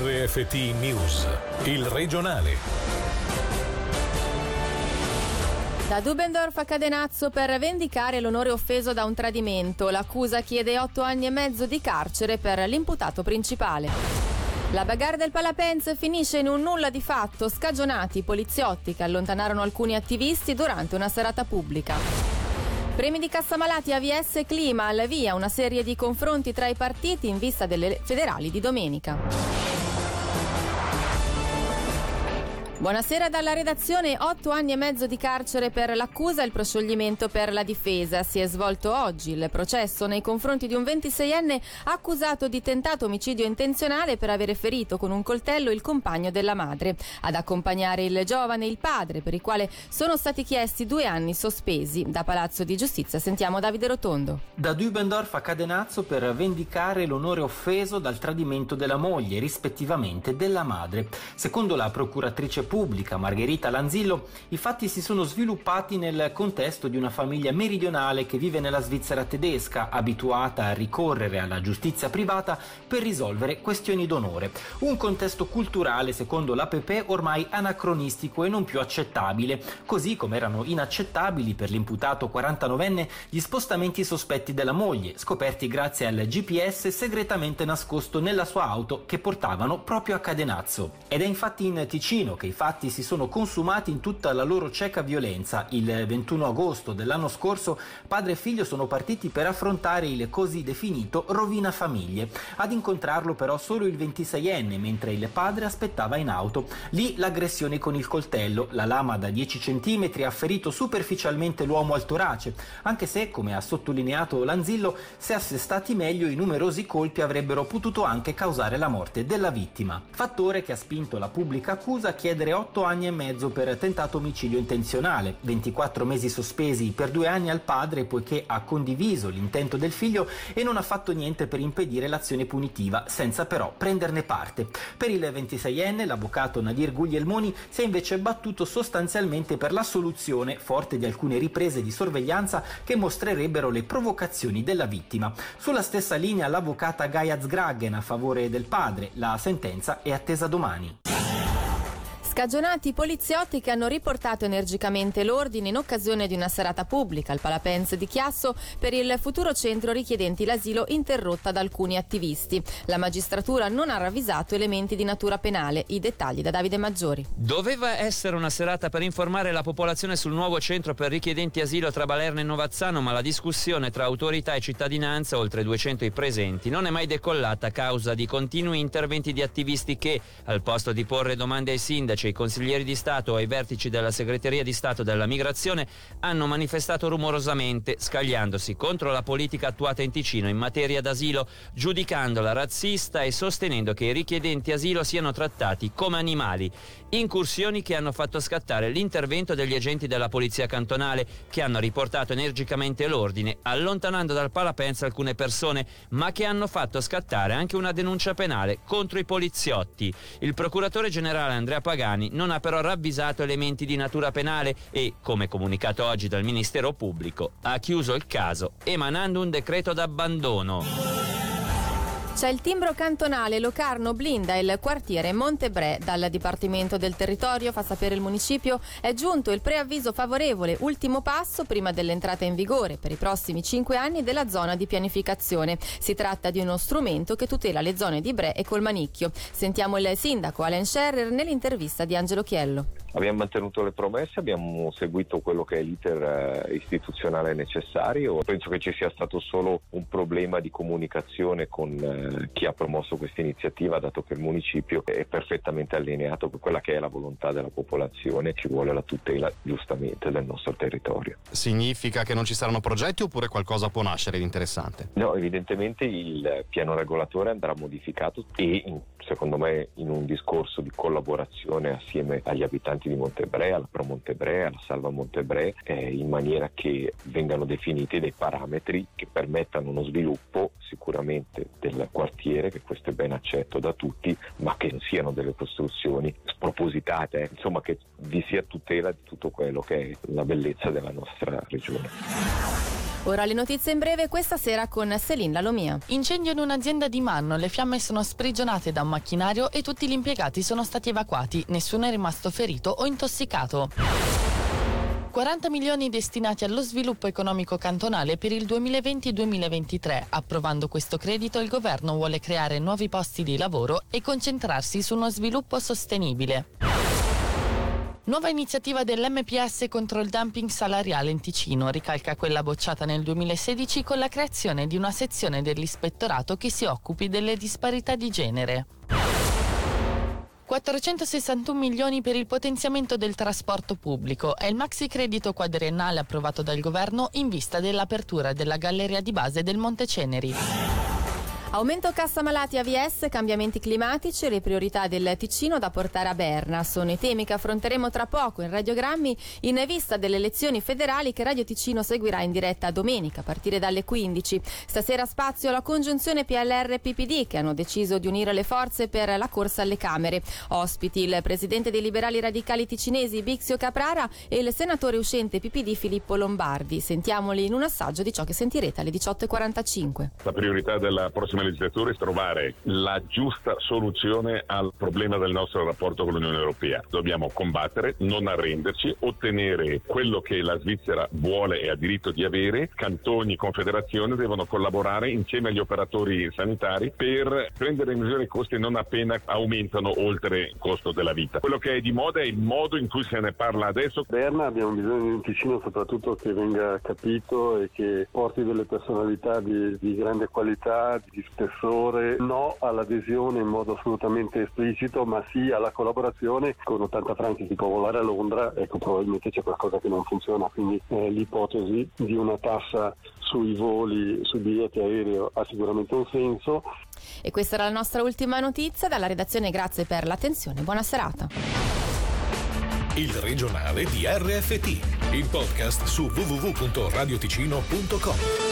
RFT News, il regionale. Da Dubendorf a Cadenazzo per vendicare l'onore offeso da un tradimento. L'accusa chiede otto anni e mezzo di carcere per l'imputato principale. La bagarre del Palapenz finisce in un nulla di fatto, scagionati i poliziotti che allontanarono alcuni attivisti durante una serata pubblica. Premi di Cassamalati AVS Clima al via una serie di confronti tra i partiti in vista delle federali di domenica. Buonasera dalla redazione. Otto anni e mezzo di carcere per l'accusa e il proscioglimento per la difesa. Si è svolto oggi il processo nei confronti di un 26enne accusato di tentato omicidio intenzionale per avere ferito con un coltello il compagno della madre. Ad accompagnare il giovane il padre, per il quale sono stati chiesti due anni sospesi. Da Palazzo di Giustizia sentiamo Davide Rotondo. Da Dübendorf a Cadenazzo per vendicare l'onore offeso dal tradimento della moglie, rispettivamente della madre. Secondo la procuratrice pubblica Margherita Lanzillo, i fatti si sono sviluppati nel contesto di una famiglia meridionale che vive nella Svizzera tedesca, abituata a ricorrere alla giustizia privata per risolvere questioni d'onore. Un contesto culturale, secondo l'APP, ormai anacronistico e non più accettabile, così come erano inaccettabili per l'imputato 49enne gli spostamenti sospetti della moglie, scoperti grazie al GPS segretamente nascosto nella sua auto che portavano proprio a Cadenazzo. Ed è infatti in Ticino che i fatti si sono consumati in tutta la loro cieca violenza. Il 21 agosto dell'anno scorso padre e figlio sono partiti per affrontare il così definito rovina famiglie. Ad incontrarlo però solo il 26enne, mentre il padre aspettava in auto. Lì l'aggressione con il coltello, la lama da 10 cm ha ferito superficialmente l'uomo al torace, anche se, come ha sottolineato Lanzillo, se assestati meglio i numerosi colpi avrebbero potuto anche causare la morte della vittima. Fattore che ha spinto la pubblica accusa a chiedere chiedere 8 anni e mezzo per tentato omicidio intenzionale, 24 mesi sospesi per due anni al padre poiché ha condiviso l'intento del figlio e non ha fatto niente per impedire l'azione punitiva, senza però prenderne parte. Per il 26enne, l'avvocato Nadir Guglielmoni si è invece battuto sostanzialmente per la soluzione, forte di alcune riprese di sorveglianza che mostrerebbero le provocazioni della vittima. Sulla stessa linea l'avvocata Gaia Zgragen a favore del padre, la sentenza è attesa domani. Scagionati i poliziotti che hanno riportato energicamente l'ordine in occasione di una serata pubblica al Palapenz di Chiasso per il futuro centro richiedenti l'asilo interrotta da alcuni attivisti. La magistratura non ha ravvisato elementi di natura penale. I dettagli da Davide Maggiori. Doveva essere una serata per informare la popolazione sul nuovo centro per richiedenti asilo tra Balerno e Novazzano, ma la discussione tra autorità e cittadinanza, oltre 200 i presenti, non è mai decollata a causa di continui interventi di attivisti che, al posto di porre domande ai sindaci ai consiglieri di Stato ai vertici della segreteria di Stato della migrazione hanno manifestato rumorosamente, scagliandosi contro la politica attuata in Ticino in materia d'asilo, giudicandola razzista e sostenendo che i richiedenti asilo siano trattati come animali. Incursioni che hanno fatto scattare l'intervento degli agenti della polizia cantonale che hanno riportato energicamente l'ordine, allontanando dal Palapenza alcune persone, ma che hanno fatto scattare anche una denuncia penale contro i poliziotti. Il procuratore generale Andrea Pagani Giuliani non ha però ravvisato elementi di natura penale e, come comunicato oggi dal Ministero Pubblico, ha chiuso il caso emanando un decreto d'abbandono. C'è il timbro cantonale Locarno blinda il quartiere Montebre. Dal Dipartimento del Territorio, fa sapere il municipio, è giunto il preavviso favorevole, ultimo passo prima dell'entrata in vigore per i prossimi cinque anni della zona di pianificazione. Si tratta di uno strumento che tutela le zone di Bre e Colmanicchio. Sentiamo il sindaco Alain Scherrer nell'intervista di Angelo Chiello. Abbiamo mantenuto le promesse, abbiamo seguito quello che è l'iter eh, istituzionale necessario. Penso che ci sia stato solo un problema di comunicazione con eh, chi ha promosso questa iniziativa, dato che il municipio è perfettamente allineato con quella che è la volontà della popolazione, ci vuole la tutela giustamente del nostro territorio. Significa che non ci saranno progetti oppure qualcosa può nascere di interessante? No, evidentemente il piano regolatore andrà modificato e in secondo me in un discorso di collaborazione assieme agli abitanti di Montebrea, alla Pro Montebrea, alla Salva Montebrea, eh, in maniera che vengano definiti dei parametri che permettano uno sviluppo sicuramente del quartiere, che questo è ben accetto da tutti, ma che non siano delle costruzioni spropositate, eh. insomma che vi sia tutela di tutto quello che è la bellezza della nostra regione. Ora le notizie in breve questa sera con Celine Lalomia. Incendio in un'azienda di Manno, le fiamme sono sprigionate da un macchinario e tutti gli impiegati sono stati evacuati, nessuno è rimasto ferito o intossicato. 40 milioni destinati allo sviluppo economico cantonale per il 2020-2023. Approvando questo credito il governo vuole creare nuovi posti di lavoro e concentrarsi su uno sviluppo sostenibile. Nuova iniziativa dell'MPS contro il dumping salariale in Ticino ricalca quella bocciata nel 2016 con la creazione di una sezione dell'ispettorato che si occupi delle disparità di genere. 461 milioni per il potenziamento del trasporto pubblico è il maxi credito quadriennale approvato dal governo in vista dell'apertura della galleria di base del Monte Ceneri. Aumento cassa malati AVS, cambiamenti climatici e le priorità del Ticino da portare a Berna. Sono i temi che affronteremo tra poco in radiogrammi in vista delle elezioni federali che Radio Ticino seguirà in diretta domenica a partire dalle 15. Stasera spazio alla congiunzione PLR-PPD che hanno deciso di unire le forze per la corsa alle Camere. Ospiti il presidente dei liberali radicali ticinesi Bixio Caprara e il senatore uscente PPD Filippo Lombardi. Sentiamoli in un assaggio di ciò che sentirete alle 18.45. La priorità della prossima prossima legislatura è trovare la giusta soluzione al problema del nostro rapporto con l'Unione Europea. Dobbiamo combattere, non arrenderci, ottenere quello che la Svizzera vuole e ha diritto di avere. Cantoni, confederazione devono collaborare insieme agli operatori sanitari per prendere in misura i costi non appena aumentano oltre il costo della vita. Quello che è di moda è il modo in cui se ne parla adesso. Berna abbiamo bisogno di un Ticino soprattutto che venga capito e che porti delle personalità di, di grande qualità, di spessore, no all'adesione in modo assolutamente esplicito, ma sì alla collaborazione con 80 franchi si può volare a Londra, ecco probabilmente c'è qualcosa che non funziona, quindi eh, l'ipotesi di una tassa sui voli, sui biglietti aerei ha sicuramente un senso. E questa era la nostra ultima notizia dalla redazione, grazie per l'attenzione, buona serata. Il regionale di RFT, il podcast su www.radioticino.com.